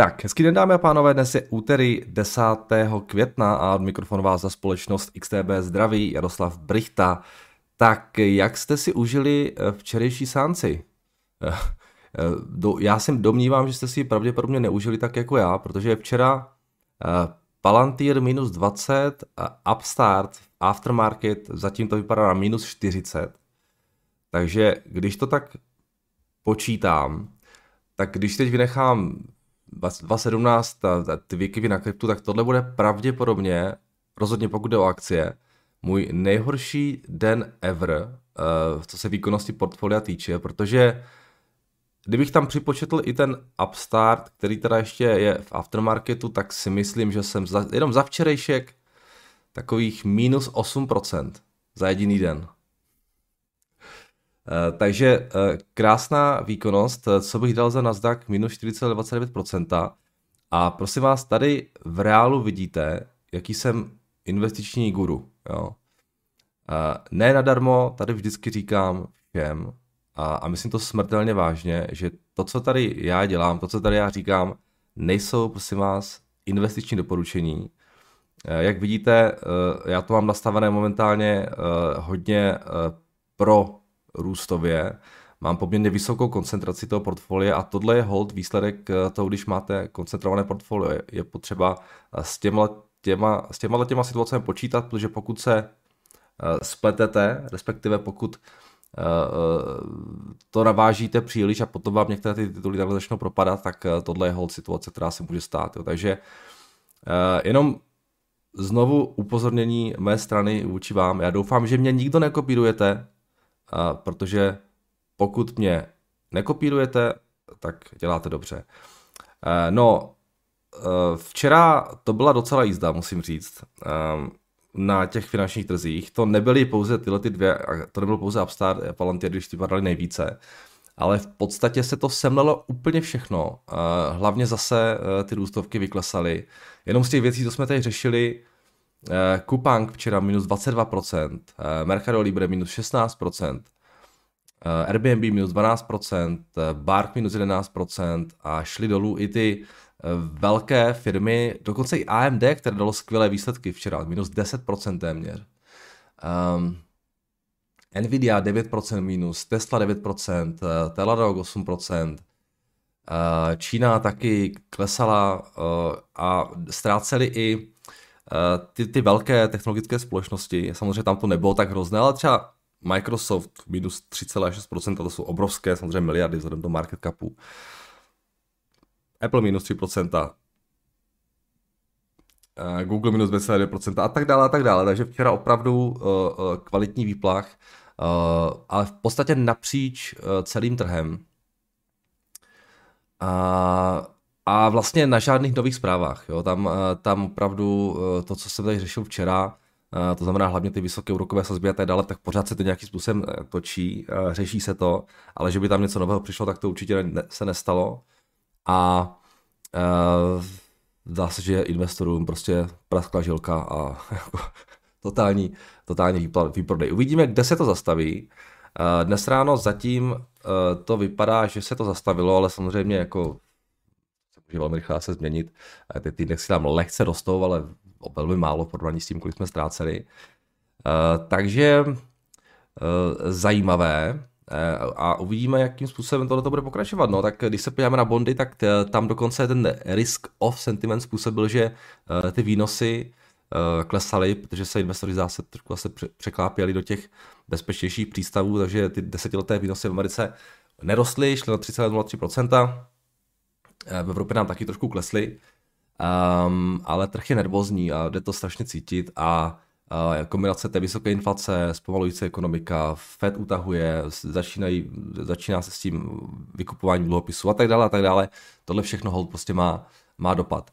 Tak, hezký den dámy a pánové, dnes je úterý 10. května a od mikrofonu vás za společnost XTB zdraví Jaroslav Brichta. Tak, jak jste si užili eh, včerejší sánci? Eh, eh, já si domnívám, že jste si ji pravděpodobně neužili tak jako já, protože včera Palantir minus 20, Upstart, Aftermarket, zatím to vypadá na minus 40. Takže když to tak počítám, tak když teď vynechám 2017 ty výkyvy na kryptu, tak tohle bude pravděpodobně, rozhodně pokud jde o akcie, můj nejhorší den ever, uh, co se výkonnosti portfolia týče, protože kdybych tam připočetl i ten Upstart, který teda ještě je v aftermarketu, tak si myslím, že jsem za, jenom za včerejšek takových minus 8% za jediný den. Eh, takže eh, krásná výkonnost, eh, co bych dal za Nasdaq minus 4,29%. A prosím vás, tady v reálu vidíte, jaký jsem investiční guru. Jo. Ne nadarmo, tady vždycky říkám všem, a, a myslím to smrtelně vážně, že to, co tady já dělám, to, co tady já říkám, nejsou, prosím vás, investiční doporučení. Jak vidíte, já to mám nastavené momentálně hodně pro růstově, mám poměrně vysokou koncentraci toho portfolia a tohle je hold výsledek eh, toho, když máte koncentrované portfolio. Je potřeba eh, s těma, těma, s těma těma situacemi počítat, protože pokud se eh, spletete, respektive pokud to navážíte příliš a potom vám některé ty tituly takhle začnou propadat, tak tohle je hold situace, která se může stát. Jo. Takže jenom znovu upozornění mé strany vůči vám. Já doufám, že mě nikdo nekopírujete, protože pokud mě nekopírujete, tak děláte dobře. E, no, e, včera to byla docela jízda, musím říct, e, na těch finančních trzích. To nebyly pouze tyhle ty dvě, to nebylo pouze Upstart a Palantir, když ty padaly nejvíce, ale v podstatě se to semlelo úplně všechno. Hlavně zase ty růstovky vyklesaly. Jenom z těch věcí, co jsme tady řešili, Kupang včera minus 22%, eh, Mercado Libre minus 16%, eh, Airbnb minus 12%, Bark minus 11% a šly dolů i ty velké firmy, dokonce i AMD, které dalo skvělé výsledky včera, minus 10% téměř. Um, Nvidia 9% minus, Tesla 9%, Teladoc 8%, Čína taky klesala a ztráceli i Eh, ty, ty velké technologické společnosti, samozřejmě tam to nebylo tak hrozné, ale třeba Microsoft minus 3,6%, to jsou obrovské samozřejmě miliardy vzhledem do market capu. Apple minus 3%, eh, Google minus 2,2% a tak dále a tak dále. Takže včera opravdu uh, kvalitní výplach, ale v podstatě napříč celým trhem. Uh, a vlastně na žádných nových zprávách. Jo. Tam, eh, tam opravdu eh, to, co jsem tady řešil včera, eh, to znamená hlavně ty vysoké úrokové sazby a tak dále, tak pořád se to nějakým způsobem točí, řeší se to, ale že by tam něco nového přišlo, tak to určitě se nestalo. A zdá se, že investorům prostě praskla žilka a jako, totální, totální výprodej. Uvidíme, kde se to zastaví. Dnes ráno zatím to vypadá, že se to zastavilo, ale samozřejmě jako může velmi rychle se změnit. Ty týdny si tam lehce rostou, ale velmi málo v porovnání s tím, kolik jsme ztráceli. Uh, takže uh, zajímavé uh, a uvidíme, jakým způsobem tohle to bude pokračovat. No, tak když se podíváme na bondy, tak tam dokonce ten risk of sentiment způsobil, že ty výnosy klesaly, protože se investoři zase trošku zase překlápěli do těch bezpečnějších přístavů, takže ty desetileté výnosy v Americe nerostly, šly na 3,03%, Eh, v Evropě nám taky trošku klesly, um, ale trh je nervózní a jde to strašně cítit a uh, kombinace té vysoké inflace, zpomalující ekonomika, Fed utahuje, začínají, začíná se s tím vykupováním dluhopisů a tak dále a tak dále. Tohle všechno hold prostě má, má dopad.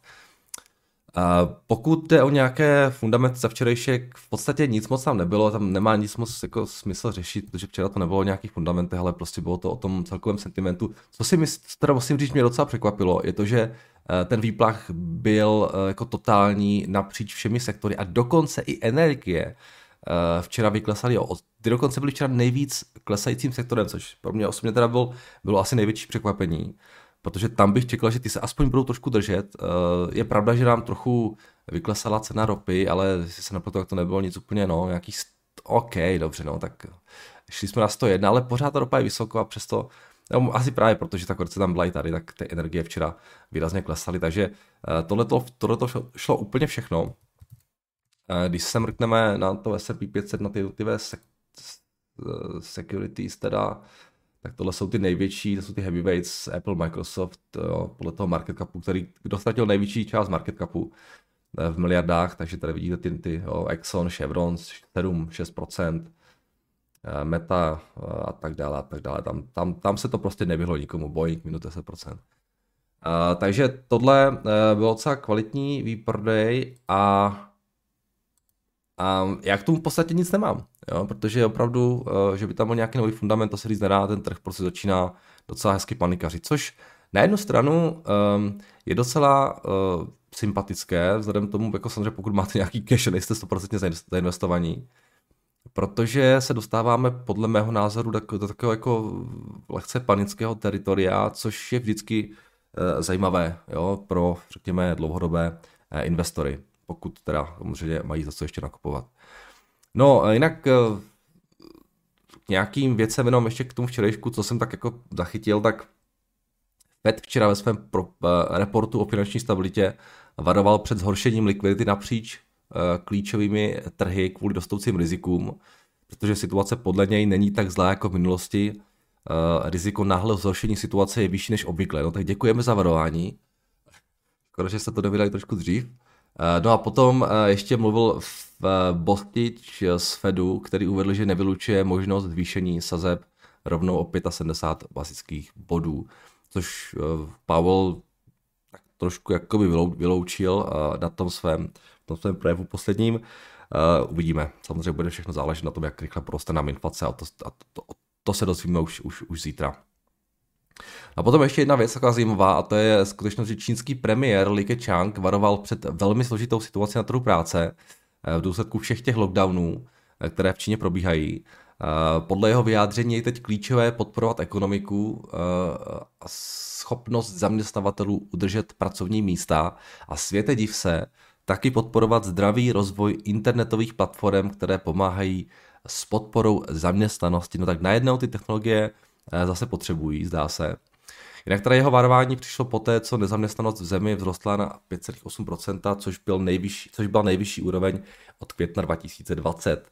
Pokud jde o nějaké fundamenty za včerejšek, v podstatě nic moc tam nebylo, tam nemá nic moc jako smysl řešit, protože včera to nebylo o nějakých fundamentech, ale prostě bylo to o tom celkovém sentimentu. Co si myslím, teda musím říct, mě docela překvapilo, je to, že eh, ten výplach byl eh, jako totální napříč všemi sektory a dokonce i energie eh, včera vyklesaly, ty dokonce byly včera nejvíc klesajícím sektorem, což pro mě osobně teda bylo, bylo asi největší překvapení protože tam bych čekal, že ty se aspoň budou trošku držet. Je pravda, že nám trochu vyklesala cena ropy, ale jestli se nepletu, tak to nebylo nic úplně, no, nějaký, OK, dobře, no, tak šli jsme na 101, ale pořád ta ropa je vysoko a přesto No, asi právě protože ta korce tam byla i tady, tak ty energie včera výrazně klesaly, takže tohleto, tohleto šlo úplně všechno. Když se mrkneme na to S&P 500, na ty jednotlivé securities teda, tak tohle jsou ty největší, to jsou ty heavyweights, Apple, Microsoft, jo, podle toho market capu, který, kdo ztratil největší část market capu eh, v miliardách, takže tady vidíte ty, ty jo, Exxon, Chevron, 7, 6%, eh, Meta eh, a tak dále, a tak dále. Tam, tam, tam se to prostě nevyhlo nikomu, Boeing minus 10%. Uh, takže tohle uh, bylo docela kvalitní výprodej a a já k tomu v podstatě nic nemám, jo, protože opravdu, eh, že by tam byl nějaký nový fundament, to se říct nedá, ten trh prostě začíná docela hezky panikařit, což na jednu stranu um, je docela uh, sympatické, vzhledem k tomu, jako samozřejmě pokud máte nějaký cash nejste 100% zainvestovaní, protože se dostáváme podle mého názoru do, do takového jako lehce panického teritoria, což je vždycky uh, zajímavé jo, pro, řekněme, dlouhodobé uh, investory pokud teda samozřejmě mají za co ještě nakupovat. No, jinak eh, nějakým věcem jenom ještě k tomu včerejšku, co jsem tak jako zachytil, tak Fed včera ve svém pro, eh, reportu o finanční stabilitě varoval před zhoršením likvidity napříč eh, klíčovými trhy kvůli dostoucím rizikům, protože situace podle něj není tak zlá jako v minulosti. Riziko náhle zhoršení situace je vyšší než obvykle. No tak děkujeme za varování. Skoro, že jste to dovydali trošku dřív. Eh, no a potom eh, ještě mluvil v eh, Bostič z Fedu, který uvedl, že nevylučuje možnost zvýšení sazeb rovnou o 75 basických bodů, což Powell trošku jakoby vyloučil na tom svém, tom svém projevu posledním. Uvidíme. Samozřejmě bude všechno záležet na tom, jak rychle poroste nám inflace a to, a to, to se dozvíme už, už, už zítra. A potom ještě jedna věc taková zajímavá, a to je skutečnost, že čínský premiér Li Keqiang varoval před velmi složitou situací na trhu práce eh, v důsledku všech těch lockdownů, eh, které v Číně probíhají. Eh, podle jeho vyjádření je teď klíčové podporovat ekonomiku a schopnost zaměstnavatelů udržet pracovní místa a světe div se, taky podporovat zdravý rozvoj internetových platform, které pomáhají s podporou zaměstnanosti. No tak najednou ty technologie zase potřebují, zdá se. Jinak teda jeho varování přišlo poté, co nezaměstnanost v zemi vzrostla na 5,8%, což, byl nejvyšší, což byla nejvyšší úroveň od května 2020.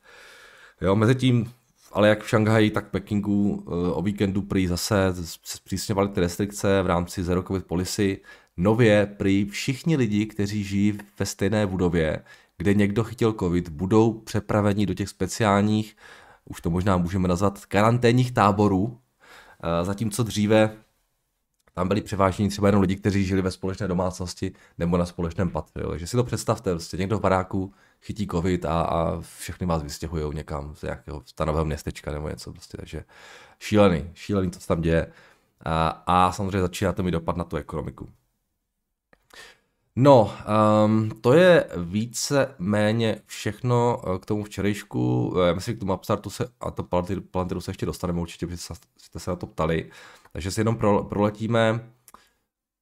Jo, mezi tím, ale jak v Šanghaji, tak v Pekingu eh, o víkendu prý zase zpřísňovaly ty restrikce v rámci Zero Covid Policy. Nově prý všichni lidi, kteří žijí ve stejné budově, kde někdo chytil covid, budou přepraveni do těch speciálních, už to možná můžeme nazvat, karanténních táborů, Eh, zatímco dříve tam byli převážení třeba jenom lidi, kteří žili ve společné domácnosti nebo na společném patře. Jo. Takže si to představte, prostě někdo v baráku chytí covid a, a všechny vás vystěhují někam z nějakého stanového městečka nebo něco. Prostě. Takže šílený, šílený, co se tam děje. A, a samozřejmě začíná to mít dopad na tu ekonomiku. No, um, to je více méně všechno eh, k tomu včerejšku. Já myslím, že k tomu Upstartu se, a to Palantiru se ještě dostaneme určitě, protože jste se na to ptali. Takže si jenom pro, proletíme,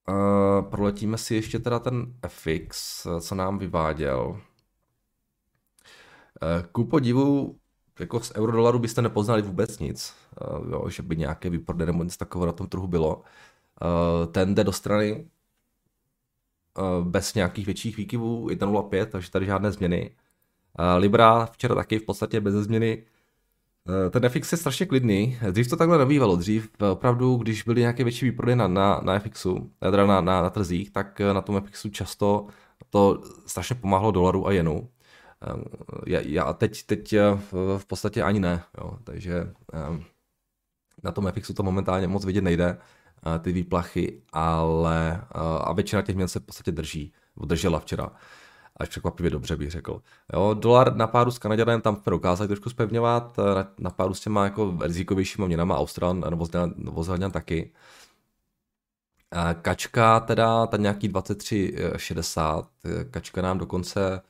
uh, proletíme si ještě teda ten FX, co nám vyváděl. Uh, ku podivu, jako z eurodolaru byste nepoznali vůbec nic, uh, jo, že by nějaké výprodej nebo něco takového na tom trhu bylo. Uh, ten jde do strany Eh, bez nějakých větších výkyvů 1.05, takže tady žádné změny. Eh, Libra včera taky v podstatě bez změny. Eh, ten FX je strašně klidný. Dřív to takhle nebývalo. Dřív opravdu, když byly nějaké větší výprodej na, na, na FXu, teda na, na, na trzích, tak na tom FXu často to strašně pomáhalo dolaru a jenu. Já, já teď, teď v podstatě ani ne, jo. takže na tom FXu to momentálně moc vidět nejde ty výplachy, ale a většina těch měn se v podstatě drží, držela včera. Až překvapivě dobře bych řekl. Jo, dolar na páru s Kanaděnem tam jsme dokázali trošku spevňovat, na, na páru s těma jako rizikovějšíma měnama Austral nebo taky. Kačka teda, ta nějaký 23,60, kačka nám dokonce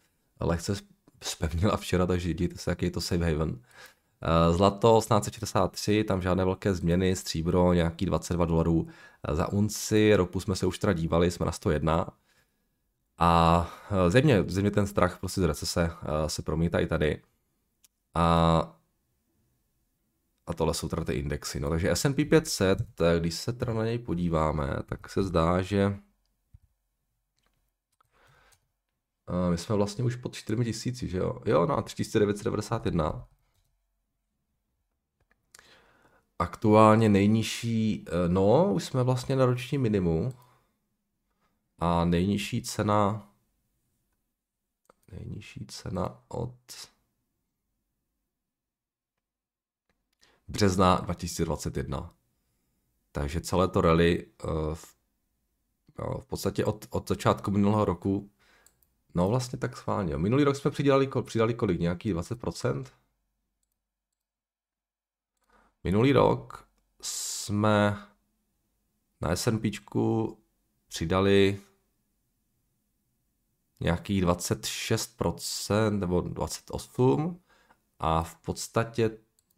lehce spevnila včera, takže vidíte se, jaký je to safe haven. Zlato 1863, tam žádné velké změny, stříbro nějaký 22 dolarů za unci, ropu jsme se už teda dívali, jsme na 101. A země, země ten strach prostě z recese se promítá i tady. A a tohle jsou teda ty indexy. No, takže S&P 500, když se teda na něj podíváme, tak se zdá, že my jsme vlastně už pod 4000, že jo? Jo, no 3991. Aktuálně nejnižší, eh, no, už jsme vlastně na roční minimu. A nejnižší cena, nejnižší cena od března 2021. Takže celé to rally uh, v, v podstatě od, od začátku minulého roku, no vlastně tak schválně. Minulý rok jsme přidali, přidali kolik? Nějaký 20%? Minulý rok jsme na S&P přidali nějakých 26% nebo 28% a v podstatě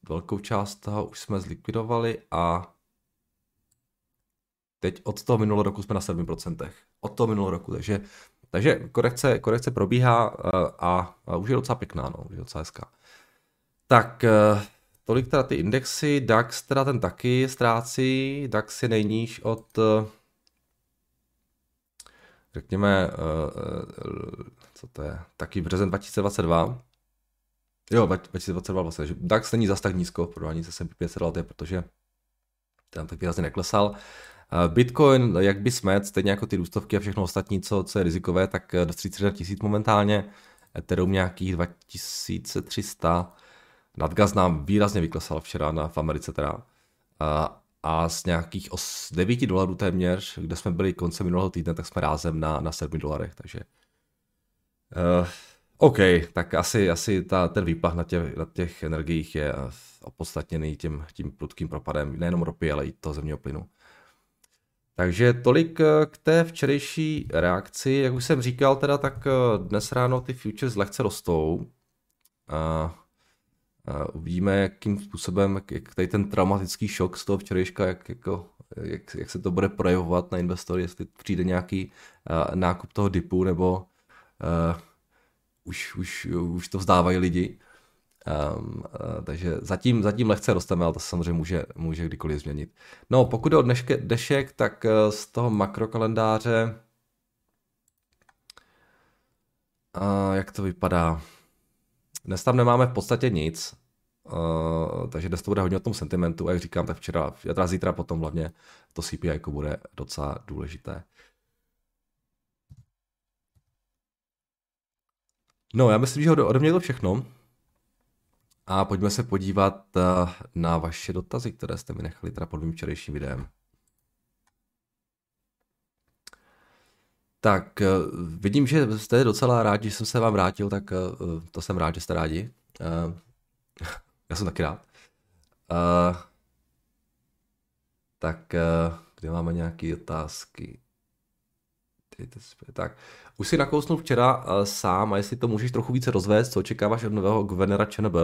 velkou část toho už jsme zlikvidovali a teď od toho minulého roku jsme na 7%. Od toho minulého roku, takže, takže korekce, korekce probíhá a, eh, a, a už je docela pěkná, no, už je docela hezká. Tak, eh, tolik teda ty indexy, DAX teda ten taky ztrácí, DAX je nejníž od eh, řekněme, co to je, taky březen 2022, Jo, 2022 vlastně, že DAX není zas tak nízko v porovnání se S&P 500 let, protože tam tak výrazně neklesal. Bitcoin, jak by smet, stejně jako ty růstovky a všechno ostatní, co, co je rizikové, tak do 30 tisíc momentálně, Ethereum nějakých 2300, Nadgas nám výrazně vyklesal včera na, v Americe teda. A z nějakých os, 9 dolarů téměř, kde jsme byli koncem minulého týdne, tak jsme rázem na, na 7 dolarech, takže uh, OK, tak asi, asi ta, ten výplach na těch, na těch energiích je opodstatněný tím, tím prudkým propadem nejenom ropy, ale i toho zemního plynu. Takže tolik eh, k té včerejší reakci. Jak už jsem říkal, teda, tak eh, dnes ráno ty futures lehce rostou. A uvidíme, jakým způsobem, jak tady ten traumatický šok z toho včerejška, jak, jako, jak, jak se to bude projevovat na investory, jestli přijde nějaký uh, nákup toho dipu, nebo uh, už, už, už to vzdávají lidi. Um, uh, takže zatím, zatím lehce rosteme, ale to se samozřejmě může, může kdykoliv změnit. No, pokud jde o dneške, dešek, tak uh, z toho makrokalendáře uh, jak to vypadá? Dnes tam nemáme v podstatě nic, uh, takže dnes to bude hodně o tom sentimentu a jak říkám, tak včera, teda zítra potom hlavně to CPI jako bude docela důležité. No, já myslím, že ode mě je to všechno. A pojďme se podívat eh, na vaše dotazy, které jste mi nechali teda pod mým včerejším videem. Tak, eh, vidím, že jste docela rádi, že jsem se vám vrátil, tak eh, to jsem rád, že jste rádi. Já jsem taky rád. Tak, kde máme nějaké otázky? Tak, už si nakousnul včera sám a jestli to můžeš trochu více rozvést, co očekáváš od nového guvernéra ČNB?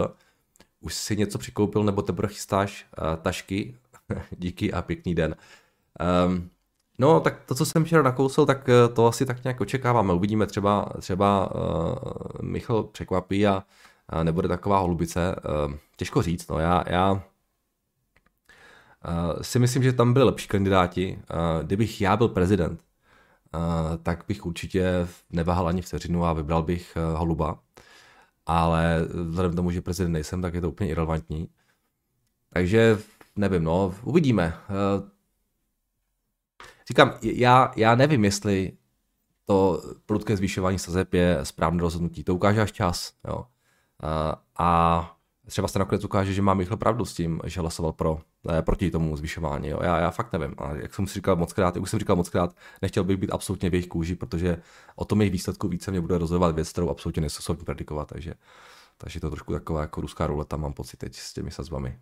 Už si něco přikoupil nebo teprve chystáš tašky? Díky a pěkný den. Um, no, tak to, co jsem včera nakousl, tak uh, to asi tak nějak očekáváme. Uvidíme třeba, třeba uh, Michal překvapí a, a nebude taková holubice. Uh, těžko říct, no já, já uh, si myslím, že tam byli lepší kandidáti. Uh, kdybych já byl prezident, tak bych určitě neváhal ani vteřinu a vybral bych eh, Holuba. Ale vzhledem k tomu, že prezident nejsem, tak je to úplně irrelevantní. Takže nevím, no, uvidíme. Eh, říkám, já, já nevím, jestli to prudké zvyšování sazeb je správné rozhodnutí. To ukáže až čas. Jo. A třeba se nakonec ukáže, že má Michal pravdu s tím, že hlasoval pro, ne, proti tomu zvyšování. Jo. Já, já fakt nevím. A jak jsem si říkal moc krát, jak už jsem říkal moc krát, nechtěl bych být absolutně v jejich kůži, protože o tom jejich výsledku více mě bude rozhodovat věc, kterou absolutně nejsou schopni predikovat. Takže, takže to je trošku taková jako ruská ruleta, mám pocit teď s těmi sazbami.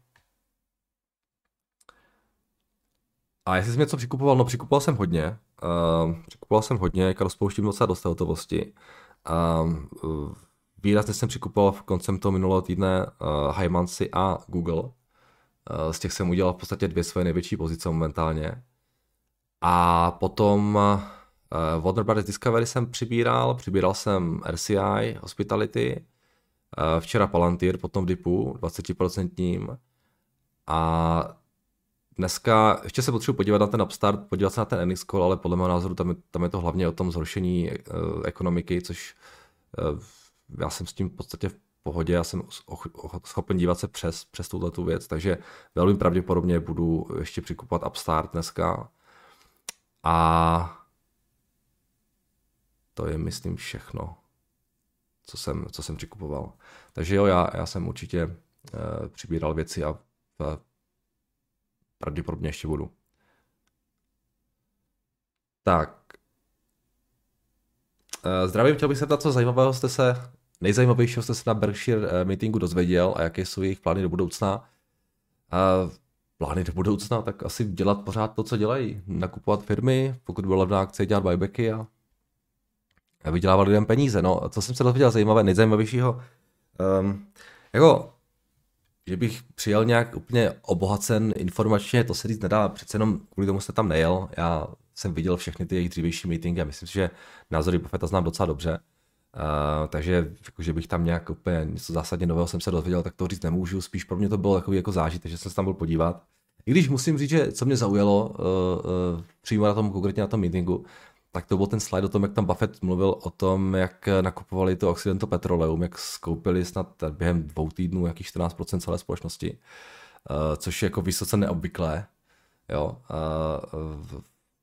A jestli jsem něco přikupoval, no přikupoval jsem hodně. Uh, přikupoval jsem hodně, jak rozpouštím docela dost hotovosti. Uh, výrazně jsem přikupoval v koncem toho minulého týdne uh, Hymancy a Google. Uh, z těch jsem udělal v podstatě dvě své největší pozice momentálně. A potom uh, Warner Brothers Discovery jsem přibíral, přibíral jsem RCI, Hospitality, uh, včera Palantir, potom Dipu, 20% a dneska ještě se potřebuji podívat na ten upstart, podívat se na ten earnings call, ale podle mého názoru tam je, tam je to hlavně o tom zhoršení uh, ekonomiky, což uh, já jsem s tím v podstatě v pohodě, já jsem schopen dívat se přes, přes tuhle tu věc, takže velmi pravděpodobně budu ještě přikupovat Upstart dneska. A to je, myslím, všechno, co jsem, co jsem přikupoval. Takže jo, já, já jsem určitě uh, přibíral věci a pravděpodobně ještě budu. Tak. Uh, zdravím, chtěl bych se ptat, co zajímavého jste se nejzajímavějšího jste se na Berkshire eh, meetingu dozvěděl a jaké jsou jejich plány do budoucna. A plány do budoucna, tak asi dělat pořád to, co dělají. Nakupovat firmy, pokud byla levná akce, dělat buybacky a, a vydělávat lidem peníze. No, co jsem se dozvěděl zajímavé, nejzajímavějšího, um, jako, že bych přijel nějak úplně obohacen informačně, to se říct nedá, přece jenom kvůli tomu jste tam nejel. Já jsem viděl všechny ty jejich dřívější meetingy a myslím si, že názory Buffetta znám docela dobře. Uh, takže jako, že bych tam nějak úplně něco zásadně nového jsem se dozvěděl, tak to říct nemůžu. Spíš pro mě to bylo takový jako zážitek, že jsem se tam byl podívat. I když musím říct, že co mě zaujalo uh, uh, přímo na tom, konkrétně na tom meetingu, tak to byl ten slide o tom, jak tam Buffett mluvil o tom, jak nakupovali to Occidental Petroleum, jak skoupili snad během dvou týdnů jakých 14% celé společnosti, uh, což je jako vysoce neobvyklé. Jo,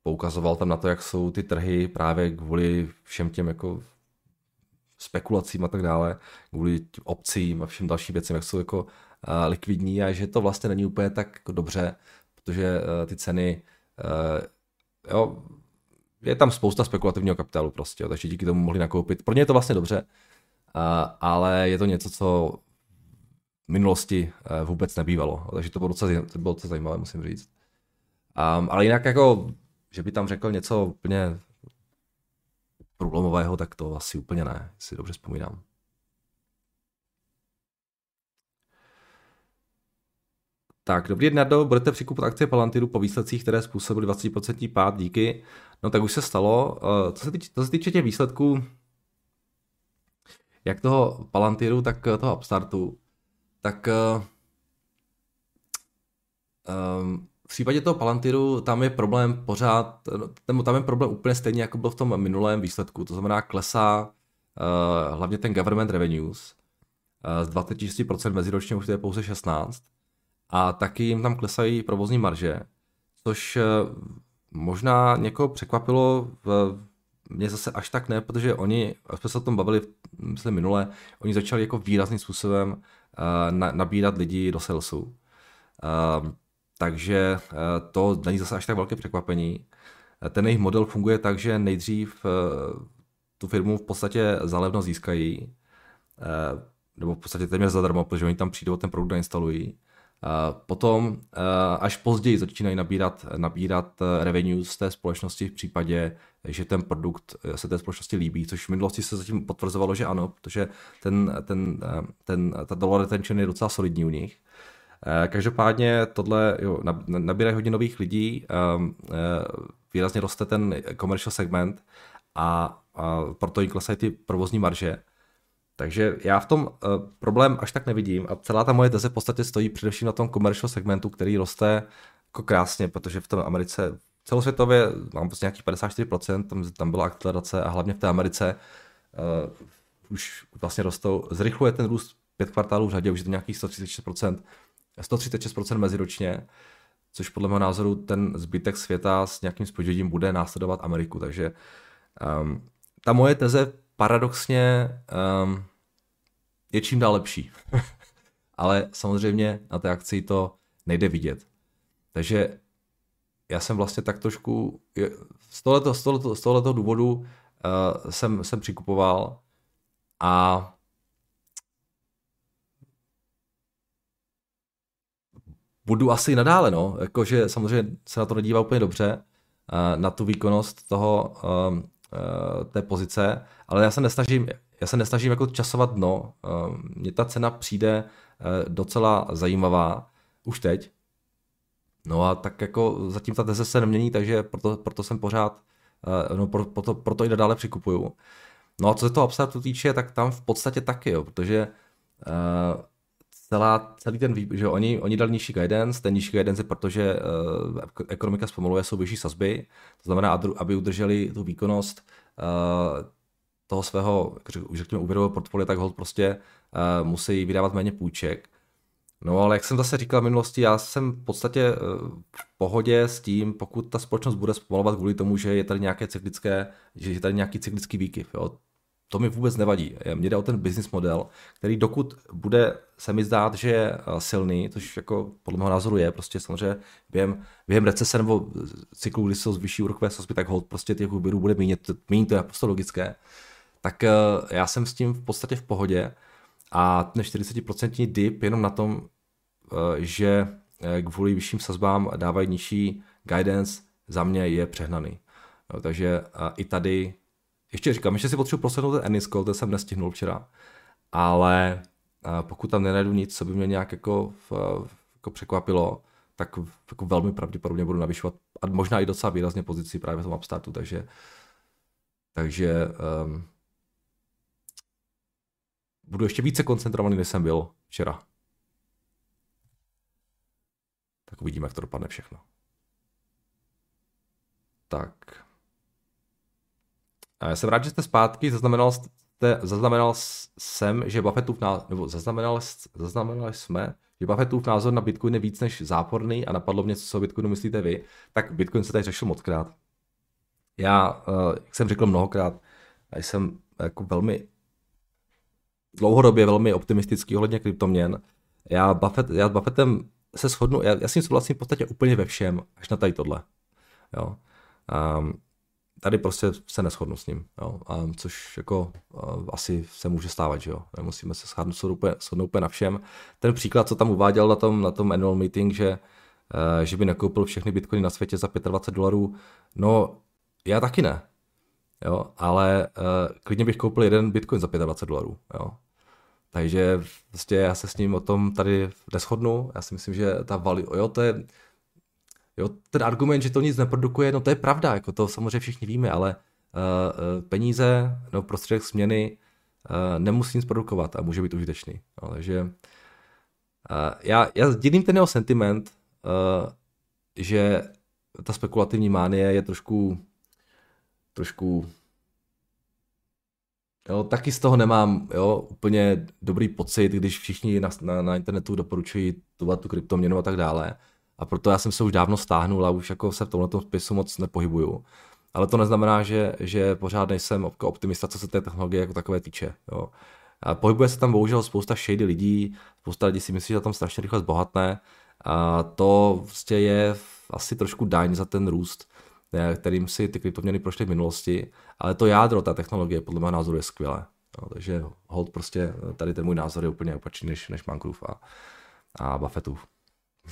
poukazoval tam na to, jak jsou ty trhy právě kvůli všem těm jako spekulacím a tak dále, kvůli obcím a všem dalším věcem, jak jsou jako likvidní a že to vlastně není úplně tak dobře, protože ty ceny, jo, je tam spousta spekulativního kapitálu prostě, jo, takže díky tomu mohli nakoupit. Pro ně je to vlastně dobře, ale je to něco, co v minulosti uh, vůbec nebývalo, takže to bylo docela, to bylo docela zajímavé, musím říct. Um, ale jinak jako, že by tam řekl něco úplně průlomového, tak to asi úplně ne, si dobře vzpomínám. Tak, dobrý den, Nardo, budete přikupovat akcie Palantiru po výsledcích, které způsobily 20% pád, díky. No tak už se stalo. Eh, co se týče, co se týče těch výsledků, jak toho Palantiru, tak toho Upstartu, tak um, v případě toho Palantiru tam je problém pořád, tam je problém úplně stejně, jako byl v tom minulém výsledku, to znamená klesá hlavně ten government revenues z 26% meziročně už to je pouze 16 a taky jim tam klesají provozní marže, což možná někoho překvapilo, v, mě zase až tak ne, protože oni, jsme se o tom bavili, myslím minule, oni začali jako výrazným způsobem uh, na, nabírat lidi do salesu. Uh, takže eh, to není zase až tak velké překvapení. Ten jejich model funguje tak, že nejdřív eh, tu firmu v podstatě zalevno získají, nebo v podstatě téměř zadarmo, protože oni tam přijdou, ten produkt instalují. Potom až později začínají nabírat, nabírat revenue z té společnosti v případě, že ten produkt se té společnosti líbí, což v minulosti se zatím potvrzovalo, že ano, protože ten, ten, ten, ta dollar retention je docela solidní u nich. Eh, každopádně tohle jo, nabírají hodně nových lidí, ehm, eh, výrazně roste ten commercial segment a, a proto jim klesají ty provozní marže. Takže já v tom uh, problém až tak nevidím a celá ta moje teze v podstatě stojí především na tom commercial segmentu, který roste jako krásně, protože v té Americe celosvětově mám prostě nějakých 54%, tam, tam byla akcelerace a hlavně v té Americe uh, už vlastně rostou, zrychluje ten růst pět kvartálů v řadě, už je to nějakých 136%, 136% meziročně, což podle mého názoru ten zbytek světa s nějakým spožděním bude následovat Ameriku. Takže um, ta moje teze paradoxně um, je čím dál lepší. Ale samozřejmě na té akci to nejde vidět. Takže já jsem vlastně tak trošku, z tohoto, z tohoto, z tohoto důvodu uh, jsem, jsem přikupoval a budu asi nadále, no. Jakože samozřejmě se na to nedívá úplně dobře, na tu výkonnost toho, té pozice, ale já se nesnažím já se nesnažím jako časovat dno, mně ta cena přijde docela zajímavá už teď, No a tak jako zatím ta teze se nemění, takže proto, proto jsem pořád, no proto, proto i nadále přikupuju. No a co se toho Upstartu týče, tak tam v podstatě taky, jo, protože celá, celý ten výběr, že oni, oni dali nižší guidance, ten nižší guidance je protože uh, ekonomika zpomaluje, jsou vyšší sazby, to znamená, aby udrželi tu výkonnost uh, toho svého, řekněme, úvěrového portfolia, tak hold prostě uh, musí vydávat méně půjček. No ale jak jsem zase říkal v minulosti, já jsem v podstatě v pohodě s tím, pokud ta společnost bude zpomalovat kvůli tomu, že je tady nějaké cyklické, že je tady nějaký cyklický výkyv. Jo to mi vůbec nevadí. Mně jde o ten business model, který dokud bude se mi zdát, že je eh, silný, což jako podle mého názoru je, prostě samozřejmě během, během recese nebo cyklu, kdy jsou vyšší úrokové sazby, tak hold prostě těch úvěrů bude méně, méně to je naprosto logické. Tak eh, já jsem s tím v podstatě v pohodě a ten 40% dip jenom na tom, eh, že kvůli vyšším sazbám dávají nižší guidance, za mě je přehnaný. No, takže i tady ještě říkám, ještě si potřebuji prosadnout ten Ennis Call, ten jsem nestihnul včera, ale pokud tam nenajdu nic, co by mě nějak jako, jako překvapilo, tak jako velmi pravděpodobně budu navyšovat a možná i docela výrazně pozici právě v tom upstartu, takže takže um, budu ještě více koncentrovaný, než jsem byl včera. Tak uvidíme, jak to dopadne všechno. Tak. Jsem rád, že jste zpátky, zaznamenal, jste, zaznamenal jsem, že Buffettův názor, nebo zaznamenal, zaznamenali jsme, že Buffettův názor na Bitcoin je víc než záporný a napadlo mě, co o Bitcoinu myslíte vy, tak Bitcoin se tady řešil mockrát. Já, eh, jak jsem řekl mnohokrát, jsem jako velmi dlouhodobě velmi optimistický ohledně kryptoměn. Já, Buffett, já s Buffettem se shodnu, já, já s ním souhlasím v podstatě úplně ve všem, až na tady tohle. Jo. Um, tady prostě se neschodnu s ním, jo, a což jako asi se může stávat, že jo, nemusíme se shodnout, úplně, shodnout úplně na všem. Ten příklad, co tam uváděl na tom, na tom annual meeting, že, uh, že by nekoupil všechny bitcoiny na světě za 25 dolarů, no já taky ne, jo, ale uh, klidně bych koupil jeden bitcoin za 25 dolarů, jo. Takže prostě já se s ním o tom tady neschodnu, já si myslím, že ta value, jo, to je, Jo, ten argument, že to nic neprodukuje, no to je pravda, jako to samozřejmě všichni víme, ale uh, peníze no, prostředek směny uh, nemusí nic produkovat a může být užitečný. No, takže uh, já, já sdílím ten jeho sentiment, uh, že ta spekulativní mánie je trošku trošku Jo, taky z toho nemám jo, úplně dobrý pocit, když všichni na, na, na internetu doporučují tu, tu kryptoměnu a tak dále a proto já jsem se už dávno stáhnul a už jako se v tomhle spisu moc nepohybuju. Ale to neznamená, že, že pořád nejsem optimista, co se té technologie jako takové týče. Jo. A pohybuje se tam bohužel spousta shady lidí, spousta lidí si myslí, že tam strašně rychle zbohatné. A to vlastně je asi trošku daň za ten růst, kterým si ty kryptoměny prošly v minulosti, ale to jádro, ta technologie, podle mého názoru je skvělé. No, takže hold prostě, tady ten můj názor je úplně opačný než, než Mangrove a, a Buffettův.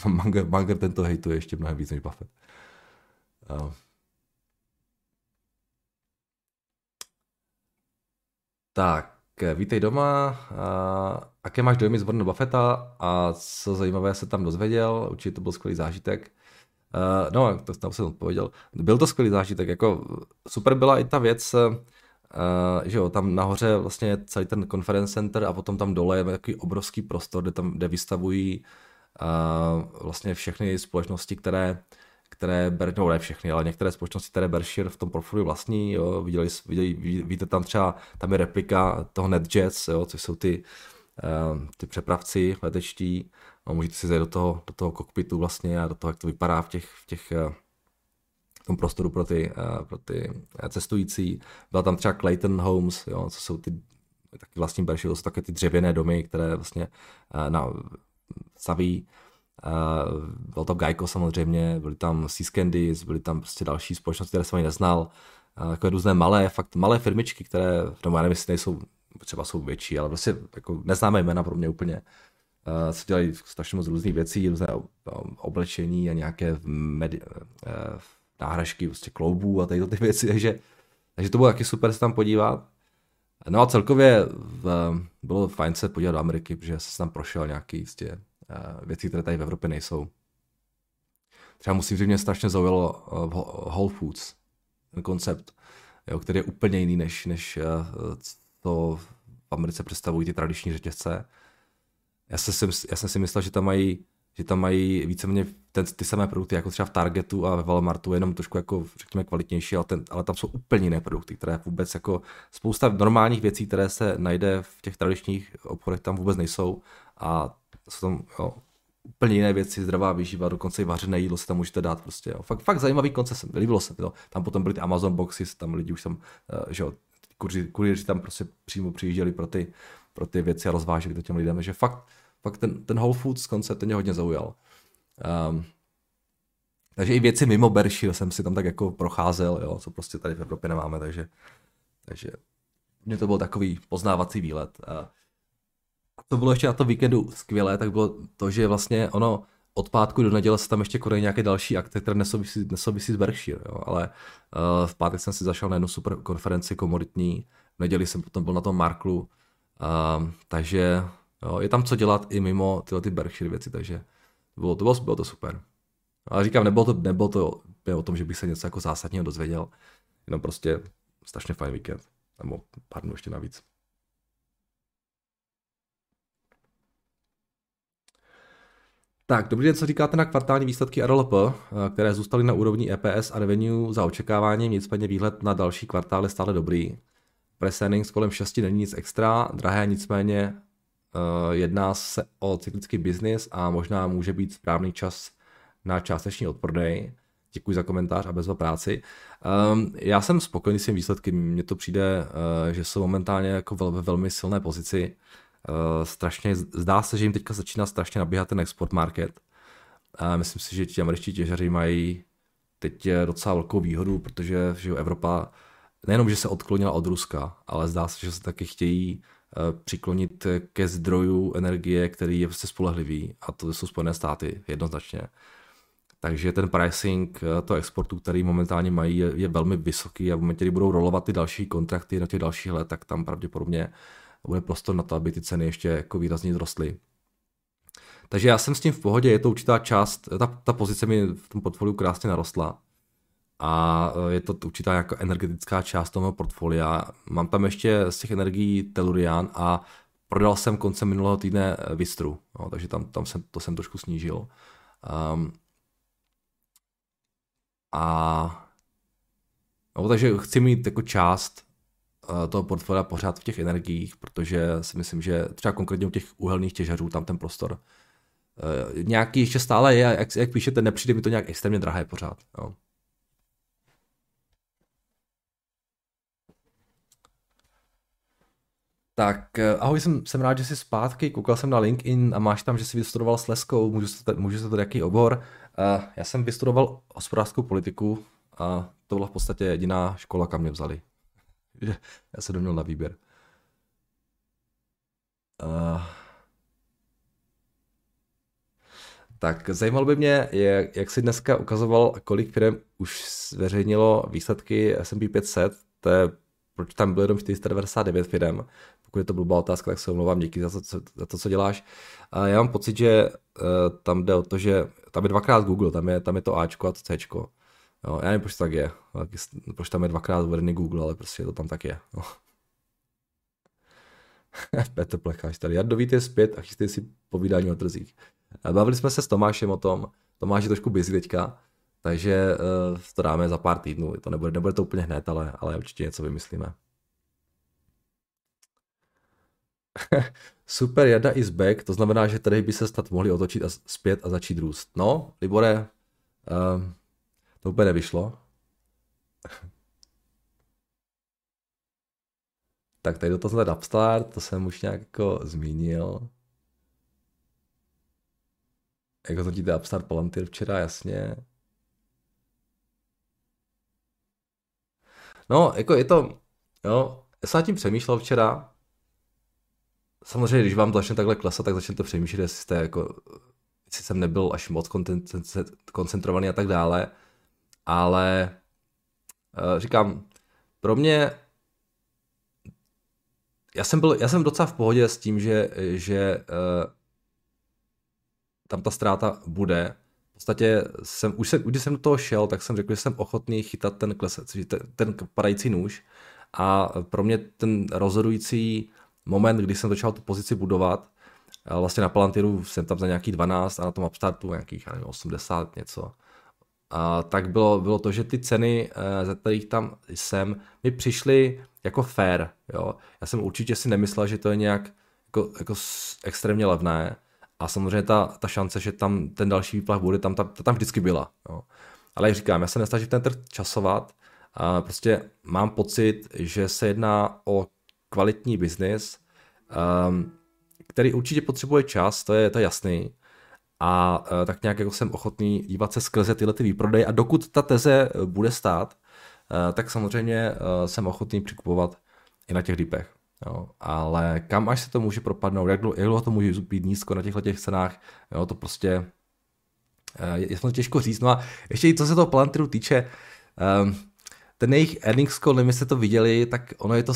Munger, Munger tento hejtuje ještě mnohem víc než Buffett. Uh. Tak, vítej doma. Uh, jaké máš dojmy z Warrena Buffetta a co zajímavé se tam dozvěděl? Určitě to byl skvělý zážitek. Uh, no, to tam jsem odpověděl. Byl to skvělý zážitek. Jako super byla i ta věc, uh, že jo, tam nahoře vlastně celý ten conference center a potom tam dole je takový obrovský prostor, kde tam kde vystavují vlastně všechny společnosti, které které ber, no ne všechny, ale některé společnosti, které Berkshire v tom portfoliu vlastní, jo, viděli, viděli, víte tam třeba, tam je replika toho NetJets, jo, což jsou ty, uh, ty přepravci letečtí, no, můžete si zajít do toho, do toho kokpitu vlastně a do toho, jak to vypadá v těch, v těch uh, v tom prostoru pro ty, uh, pro ty cestující. Byla tam třeba Clayton Homes, jo, co jsou ty taky vlastní Berkshire, to jsou také ty dřevěné domy, které vlastně na, staví. Uh, byl to Geico samozřejmě, byly tam Sea Candies, byly tam prostě další společnosti, které jsem ani neznal. Uh, takové různé malé, fakt malé firmičky, které, no já nevím, jestli nejsou, třeba jsou větší, ale prostě jako neznámé jména pro mě úplně. Uh, co dělají strašně moc různých věcí, různé oblečení a nějaké medi- uh, náhražky prostě kloubů a tady ty věci, takže, takže to bylo taky super se tam podívat. No a celkově bylo fajn se podívat do Ameriky, protože jsem tam prošel nějaký jistě, věci, které tady v Evropě nejsou. Třeba musím říct, mě strašně zaujalo Whole Foods, ten koncept, jo, který je úplně jiný, než, než to v Americe představují ty tradiční řetězce. Já, se, já jsem si myslel, že tam mají že tam mají víceméně ten, ty samé produkty jako třeba v Targetu a ve Walmartu, jenom trošku jako řekněme kvalitnější, ale, ten, ale tam jsou úplně jiné produkty, které vůbec jako spousta normálních věcí, které se najde v těch tradičních obchodech, tam vůbec nejsou a jsou tam jo, úplně jiné věci, zdravá výživa, dokonce i vařené jídlo se tam můžete dát prostě. Jo. Fakt, fakt zajímavý koncept, líbilo se to. Tam potom byly ty Amazon boxy, tam lidi už tam, eh, že jo, kurýři tam prostě přímo přijížděli pro ty, pro ty věci a rozváželi to těm lidem, že fakt fakt ten, ten Whole Foods koncept mě hodně zaujal. Um, takže i věci mimo Berkshire jsem si tam tak jako procházel, jo, co prostě tady v Evropě nemáme, takže, takže mě to byl takový poznávací výlet. A to bylo ještě na tom víkendu skvělé, tak bylo to, že vlastně ono od pátku do neděle se tam ještě konají nějaké další akce, které nesouvisí, nesouvisí s Berkshire, jo, ale uh, v pátek jsem si zašel na jednu super konferenci komoditní, v neděli jsem potom byl na tom Marklu, uh, takže Jo, je tam co dělat i mimo tyhle ty Berkshire věci, takže bylo to, bylo, bylo to super. Ale říkám, nebylo to, nebylo to o tom, že bych se něco jako zásadního dozvěděl, jenom prostě strašně fajn víkend, nebo pár dnů ještě navíc. Tak, dobrý den, co říkáte na kvartální výsledky RLP, eh, které zůstaly na úrovni EPS a revenue za očekáváním, nicméně výhled na další kvartál je stále dobrý. Press kolem 6 není nic extra, drahé nicméně jedná se o cyklický biznis a možná může být správný čas na částečný odprodej. Děkuji za komentář a bezva práci. Um, já jsem spokojený s tím výsledky. Mně to přijde, uh, že jsou momentálně jako ve velmi silné pozici. Uh, strašně, zdá se, že jim teďka začíná strašně nabíhat ten export market. Myslím si, že ti američtí těžaři mají teď docela velkou výhodu, protože že Evropa nejenom, že se odklonila od Ruska, ale zdá se, že se taky chtějí Eh, přiklonit ke zdroju energie, který je prostě spolehlivý a to jsou Spojené státy jednoznačně. Takže ten pricing eh, toho exportu, který momentálně mají, je, je velmi vysoký a v momentě, kdy budou rolovat ty další kontrakty na těch dalších let, tak tam pravděpodobně bude prostor na to, aby ty ceny ještě jako výrazně zrostly. Takže já jsem s tím v pohodě, je to určitá část, ta, ta pozice mi v tom portfoliu krásně narostla a e, je to určitá jako energetická část toho portfolia. Mám tam ještě z těch energií Tellurian a prodal jsem koncem minulého týdne Vistru, no, takže tam, tam jsem, to jsem trošku snížil. Um, a no, takže chci mít jako část uh, toho portfolia pořád v těch energiích, protože si myslím, že třeba konkrétně u těch uhelných těžařů tam ten prostor uh, nějaký ještě stále je, jak, jak píšete, nepřijde mi to nějak extrémně drahé pořád. Jo. Tak eh, ahoj, jsem, jsem rád, že jsi zpátky, koukal jsem na LinkedIn a máš tam, že jsi vystudoval s Leskou, můžu se, můžu se to jaký obor. Uh, já jsem vystudoval hospodářskou politiku a to byla v podstatě jediná škola, kam mě vzali. já se doměl na výběr. Uh, tak zajímalo by mě, jak, jak jsi dneska ukazoval, kolik firm už zveřejnilo výsledky S&P 500, to je, proč tam bylo jenom 499 firm, pokud je to blbá otázka, tak se omlouvám, díky za to, co, za to, co děláš. A já mám pocit, že uh, tam jde o to, že tam je dvakrát Google, tam je, tam je to Ačko a to Cčko. Jo, já nevím, proč tak je. Proč tam je dvakrát uvedený Google, ale prostě to tam tak je. No. Petr Plecháš tady. Jardovít je zpět a chystej si povídání o trzích. Bavili jsme se s Tomášem o tom. Tomáš je trošku busy teďka, takže uh, to dáme za pár týdnů. To nebude, nebude to úplně hned, ale, ale určitě něco vymyslíme. Super, Jada is back, to znamená, že tady by se snad mohli otočit a zpět a začít růst. No, Libore, um, to úplně nevyšlo. tak tady dotaz na Upstart, to jsem už nějak jako zmínil. Jak hodnotíte Upstart Palantir včera, jasně. No, jako je to, jo, já jsem nad tím přemýšlel včera, samozřejmě, když vám začne takhle klesat, tak začnete přemýšlet, jestli jste jako, jestli jsem nebyl až moc koncentrovaný a tak dále, ale uh, říkám, pro mě já jsem byl, já jsem docela v pohodě s tím, že, že uh, tam ta ztráta bude. V podstatě jsem, už jsem, když jsem do toho šel, tak jsem řekl, že jsem ochotný chytat ten klesec, ten, ten padající nůž. A pro mě ten rozhodující moment, kdy jsem začal tu pozici budovat, vlastně na Palantiru jsem tam za nějaký 12 a na tom Upstartu nějakých nevím, 80 něco. A tak bylo, bylo to, že ty ceny, eh, ze kterých tam jsem, mi přišly jako fair. Jo? Já jsem určitě si nemyslel, že to je nějak jako, jako extrémně levné. A samozřejmě ta, ta šance, že tam ten další výplach bude, tam, tam, tam vždycky byla. Jo? Ale jak říkám, já se nesnažím ten trh časovat. A prostě mám pocit, že se jedná o kvalitní biznis, um, který určitě potřebuje čas, to je, to je jasný. A uh, tak nějak jako jsem ochotný dívat se skrze tyhle ty výprodeje a dokud ta teze bude stát, uh, tak samozřejmě uh, jsem ochotný přikupovat i na těch dipech. Jo, ale kam až se to může propadnout, jak dlouho, to může být nízko na těchto těch cenách, jo, to prostě je, je těžko říct. No a ještě i co se toho Palantiru týče, um, ten jejich earnings call, nevím, jste to viděli, tak ono je to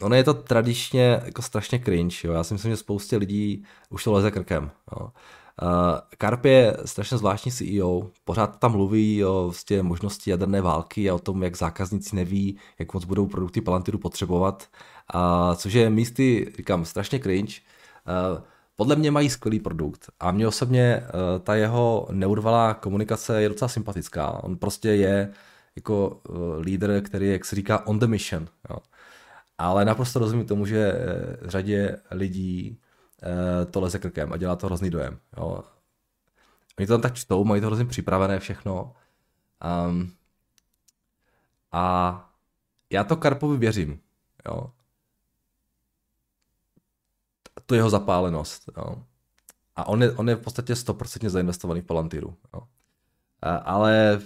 ono je to tradičně jako strašně cringe, jo. Já si myslím, že spoustě lidí už to leze krkem. Jo. Uh, Karp je strašně zvláštní CEO, pořád tam mluví o vlastně, možnosti jaderné války a o tom, jak zákazníci neví, jak moc budou produkty Palantiru potřebovat, uh, což je místy, říkám, strašně cringe. Uh, podle mě mají skvělý produkt a mě osobně uh, ta jeho neurvalá komunikace je docela sympatická. On prostě je jako uh, lídr, který, jak se říká, on the mission. Jo. Ale naprosto rozumím tomu, že uh, řadě lidí uh, to leze krkem a dělá to hrozný dojem. Jo. Oni to tam tak čtou, mají to hrozně připravené všechno. Um, a já to Karpovi věřím. Jo. Tu jeho zapálenost. Jo. A on je, on je v podstatě 100% zainvestovaný v Palantiru. Jo. A, ale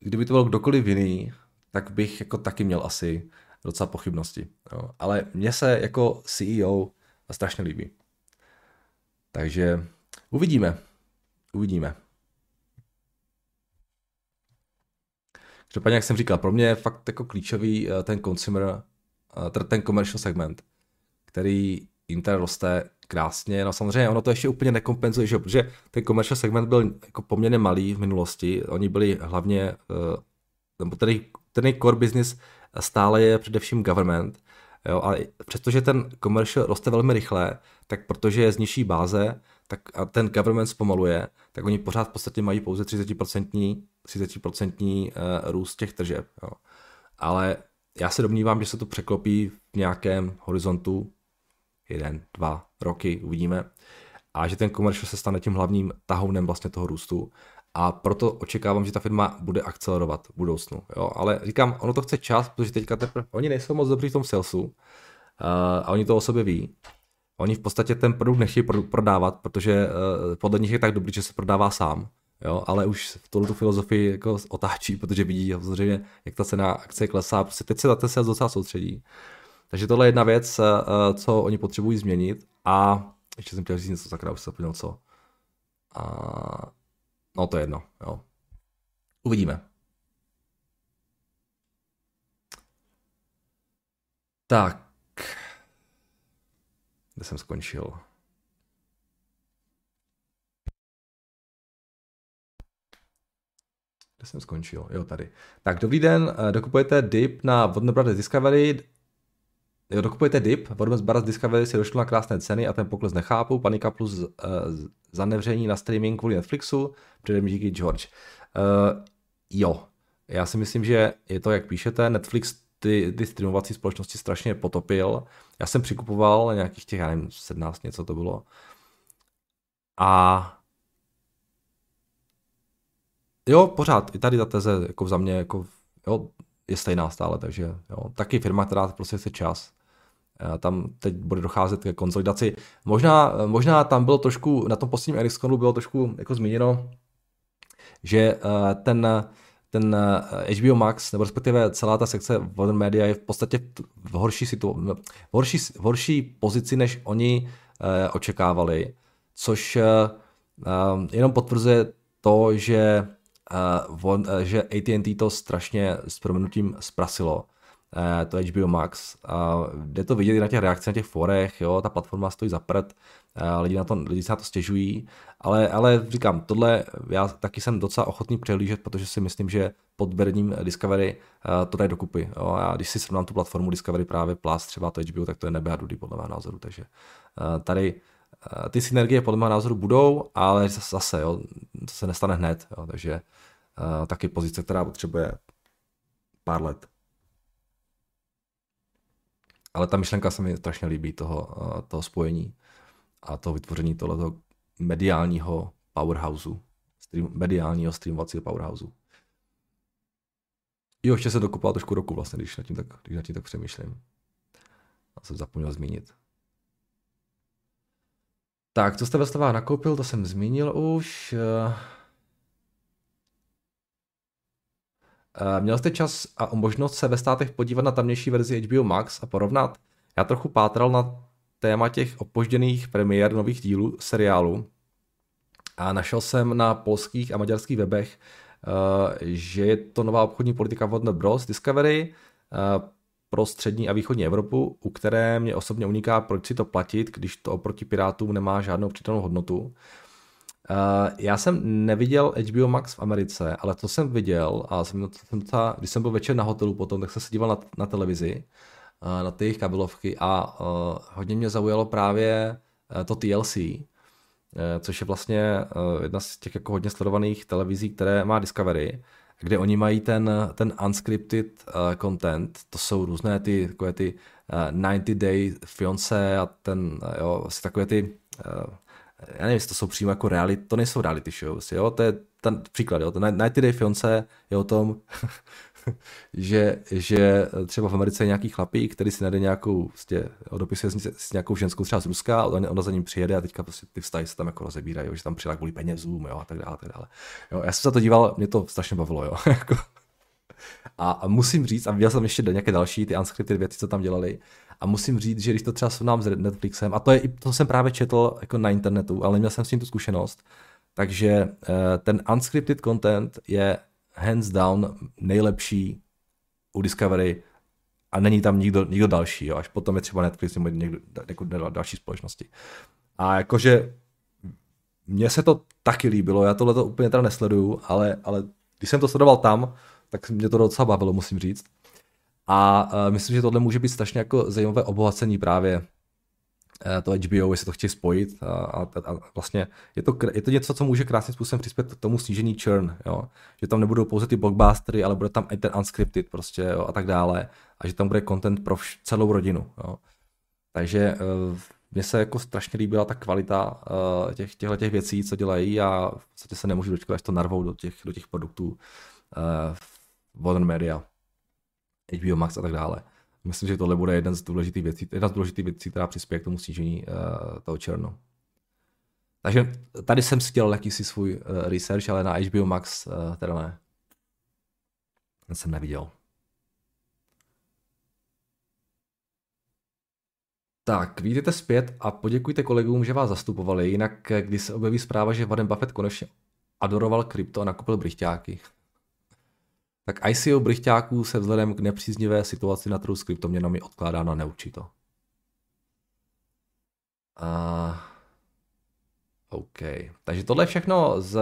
kdyby to byl kdokoliv jiný, tak bych jako taky měl asi docela pochybnosti. Jo. Ale mně se jako CEO strašně líbí. Takže uvidíme. Uvidíme. Každopádně, jak jsem říkal, pro mě je fakt jako klíčový eh, ten consumer, eh, ten commercial segment, který Intel roste krásně. No samozřejmě ono to ještě úplně nekompenzuje, že? protože ten commercial segment byl jako poměrně malý v minulosti. Oni byli hlavně, eh, nebo ten, ten core business stále je především government. Jo, a přestože ten commercial roste velmi rychle, tak protože je z nižší báze, tak a ten government zpomaluje, tak oni pořád v podstatě mají pouze 30%, 30% eh, růst těch tržeb. Jo. Ale já se domnívám, že se to překlopí v nějakém horizontu jeden, dva roky, uvidíme. A že ten commercial se stane tím hlavním tahounem vlastně toho růstu. A proto očekávám, že ta firma bude akcelerovat v budoucnu. Jo? Ale říkám, ono to chce čas, protože teďka teprve, oni nejsou moc dobří v tom salesu uh, a oni to o sobě ví. Oni v podstatě ten produkt nechtějí prodávat, protože uh, podle nich je tak dobrý, že se prodává sám. Jo, ale už v tuto filozofii jako otáčí, protože vidí samozřejmě, jak ta cena akce klesá. Prostě teď se na ten sales docela soustředí. Takže tohle je jedna věc, uh, co oni potřebují změnit. A ještě jsem chtěl říct něco, sakra, už se co. A No to je jedno, jo. Uvidíme. Tak. Kde jsem skončil? Kde jsem skončil? Jo, tady. Tak, dobrý den, eh, dokupujete dip na Warner Brothers Discovery, dokupujete dip, Warner Brothers Discovery si došlo na krásné ceny a ten pokles nechápu, panika plus uh, zanevření na streaming kvůli Netflixu, předem díky George. Uh, jo, já si myslím, že je to, jak píšete, Netflix ty, ty streamovací společnosti strašně potopil. Já jsem přikupoval nějakých těch, já nevím, 17 něco to bylo. A jo, pořád, i tady ta teze jako za mě jako, jo, je stejná stále, takže jo, taky firma, která prostě chce čas. Tam teď bude docházet ke konsolidaci. Možná, možná tam bylo trošku, na tom posledním Ericssonu bylo trošku jako zmíněno, že eh, ten, ten HBO eh, Max, nebo respektive celá ta sekce Modern Media je v podstatě v horší, situ- v horší, v horší pozici, než oni eh, očekávali, což jenom potvrzuje to, že, že AT&T to strašně s proměnutím zprasilo to HBO Max. A jde to vidět i na těch reakcích na těch forech, jo, ta platforma stojí za prd, lidi, na to, lidi se na to stěžují, ale, ale říkám, tohle já taky jsem docela ochotný přehlížet, protože si myslím, že pod vedením Discovery to dají dokupy. Jo. A když si srovnám tu platformu Discovery právě Plus, třeba to HBO, tak to je nebe a dudy podle mého názoru, takže tady ty synergie podle mého názoru budou, ale zase, jo, to se nestane hned, jo, takže taky pozice, která potřebuje pár let. Ale ta myšlenka se mi strašně líbí toho, uh, toho spojení a toho vytvoření tohoto mediálního powerhouseu, stream, mediálního streamovacího powerhouseu. Jo, ještě se dokopal trošku roku vlastně, když nad tím tak, když nad tím tak přemýšlím. Já jsem zapomněl zmínit. Tak, co jste ve nakoupil, to jsem zmínil už. Eh, eh, měl jste čas a možnost se ve státech podívat na tamnější verzi HBO Max a porovnat? Já trochu pátral na téma těch opožděných premiér nových dílů seriálu a našel jsem na polských a maďarských webech, eh, že je to nová obchodní politika Warner Bros. Discovery pro střední a východní Evropu, u které mě osobně uniká, proč si to platit, když to oproti Pirátům nemá žádnou přidanou hodnotu. Uh, já jsem neviděl HBO Max v Americe, ale to jsem viděl a jsem, jsem ta, když jsem byl večer na hotelu potom, tak jsem se díval na, na televizi, uh, na ty jejich kabelovky a uh, hodně mě zaujalo právě to TLC, což je vlastně jedna z těch jako hodně sledovaných televizí, které má Discovery kde oni mají ten, ten unscripted content, to jsou různé ty, takové ty uh, 90 day fiance a ten, jo, asi takové ty, já nevím, jestli to jsou přímo jako reality, to nejsou reality shows, jo, to je ten příklad, jo, ten 90 day fiance je o tom, že, že třeba v Americe je nějaký chlapík, který si najde nějakou, prostě, dopisuje s, s nějakou ženskou třeba z Ruska, a ona, ona za ním přijede a teďka prostě ty vztahy se tam jako rozebírají, jo, že tam přijela kvůli penězům, jo, a tak dále, a tak dále. Jo, já jsem se to díval, mě to strašně bavilo, jo. Jako. a, a, musím říct, a viděl jsem ještě nějaké další ty unscripted věci, co tam dělali, a musím říct, že když to třeba srovnám s Netflixem, a to, je, to jsem právě četl jako na internetu, ale neměl jsem s tím tu zkušenost, takže eh, ten unscripted content je hands down nejlepší u Discovery a není tam nikdo, nikdo další, jo, až potom je třeba Netflix nebo někdo, jako další společnosti. A jakože mně se to taky líbilo, já tohle to úplně teda nesleduju, ale, ale když jsem to sledoval tam, tak mě to docela bavilo, musím říct. A uh, myslím, že tohle může být strašně jako zajímavé obohacení právě Eh, to HBO, jestli to chtějí spojit a, a, a vlastně je to, je to něco, co může krásným způsobem přispět k tomu snížení churn, jo? že tam nebudou pouze ty blockbustery, ale bude tam i ten unscripted prostě jo? a tak dále a že tam bude content pro vš- celou rodinu. Jo? Takže uh, mně se jako strašně líbila ta kvalita uh, těch, těchto těch věcí, co dělají a v podstatě se nemůžu dočkat, až to narvou do těch, do těch produktů uh, Modern Media, HBO Max a tak dále. Myslím, že tohle bude jeden z důležitých věcí, jedna z důležitých věcí, která přispěje k tomu snížení uh, toho černu. Takže tady jsem si dělal jakýsi svůj uh, research, ale na HBO Max uh, teda ne. Ten jsem neviděl. Tak, vítejte zpět a poděkujte kolegům, že vás zastupovali, jinak když se objeví zpráva, že Warren Buffett konečně adoroval krypto a nakupil brychťáky. Tak ICO brychťáků se vzhledem k nepříznivé situaci na trhu s kryptoměnami odkládá na neurčito. Uh, OK. Takže tohle je všechno z,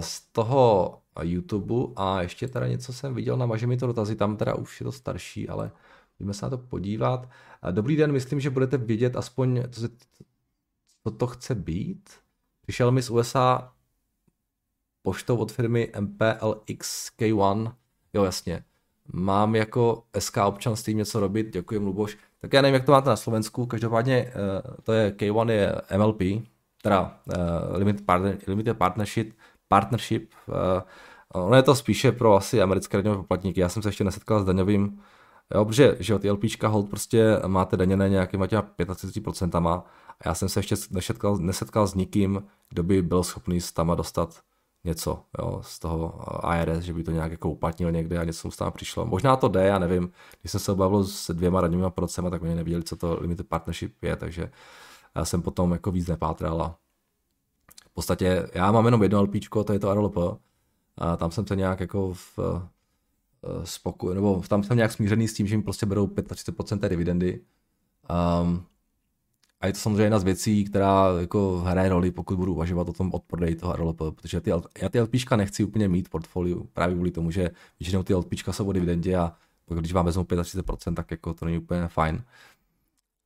z toho YouTube a ještě teda něco jsem viděl na Maže mi to dotazy, tam teda už je to starší, ale můžeme se na to podívat. Dobrý den, myslím, že budete vědět aspoň, co to chce být. Přišel mi z USA poštou od firmy MPLXK1. Jo, jasně. Mám jako SK občanství něco robit, děkuji Luboš. Tak já nevím, jak to máte na Slovensku, každopádně eh, to je K1 je MLP, teda uh, Limited, Partner, Limited Partnership, partnership uh, ono je to spíše pro asi americké daňové poplatníky. Já jsem se ještě nesetkal s daňovým, jo, protože že jo, ty LPčka hold prostě máte daněné nějakýma těma 35% a já jsem se ještě nesetkal, nesetkal s nikým, kdo by byl schopný s tama dostat něco jo, z toho IRS, že by to nějak jako uplatnil někde a něco tam přišlo. Možná to jde, já nevím. Když jsem se obavil s dvěma radními procema, tak oni nevěděli, co to limited partnership je, takže já jsem potom jako víc nepátral v podstatě já mám jenom jedno LP, to je to RLP, a tam jsem se nějak jako v, spokoj, nebo tam jsem nějak smířený s tím, že mi prostě berou 35% té dividendy. Um, a je to samozřejmě jedna z věcí, která jako hraje roli, pokud budu uvažovat o tom odprodeji toho RLP, protože ty, já ty LPčka nechci úplně mít portfoliu, právě kvůli tomu, že většinou ty LPčka jsou o dividendě a když vám vezmu 35%, tak jako to není úplně fajn.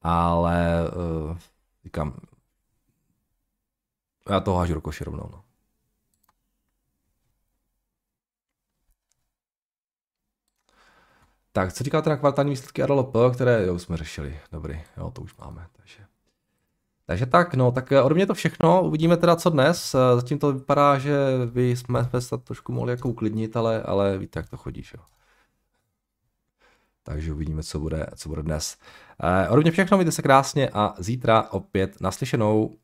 Ale uh, říkám, já to hážu do koše rovnou. No. Tak, co říkáte na kvartální výsledky RLP, které jo, jsme řešili? Dobrý, jo, to už máme, takže. Takže tak, no, tak ode mě to všechno, uvidíme teda co dnes, zatím to vypadá, že vy jsme se trošku mohli jako uklidnit, ale, ale víte, jak to chodí, jo. Takže uvidíme, co bude, co bude dnes. Eh, ode mě všechno, mějte se krásně a zítra opět naslyšenou.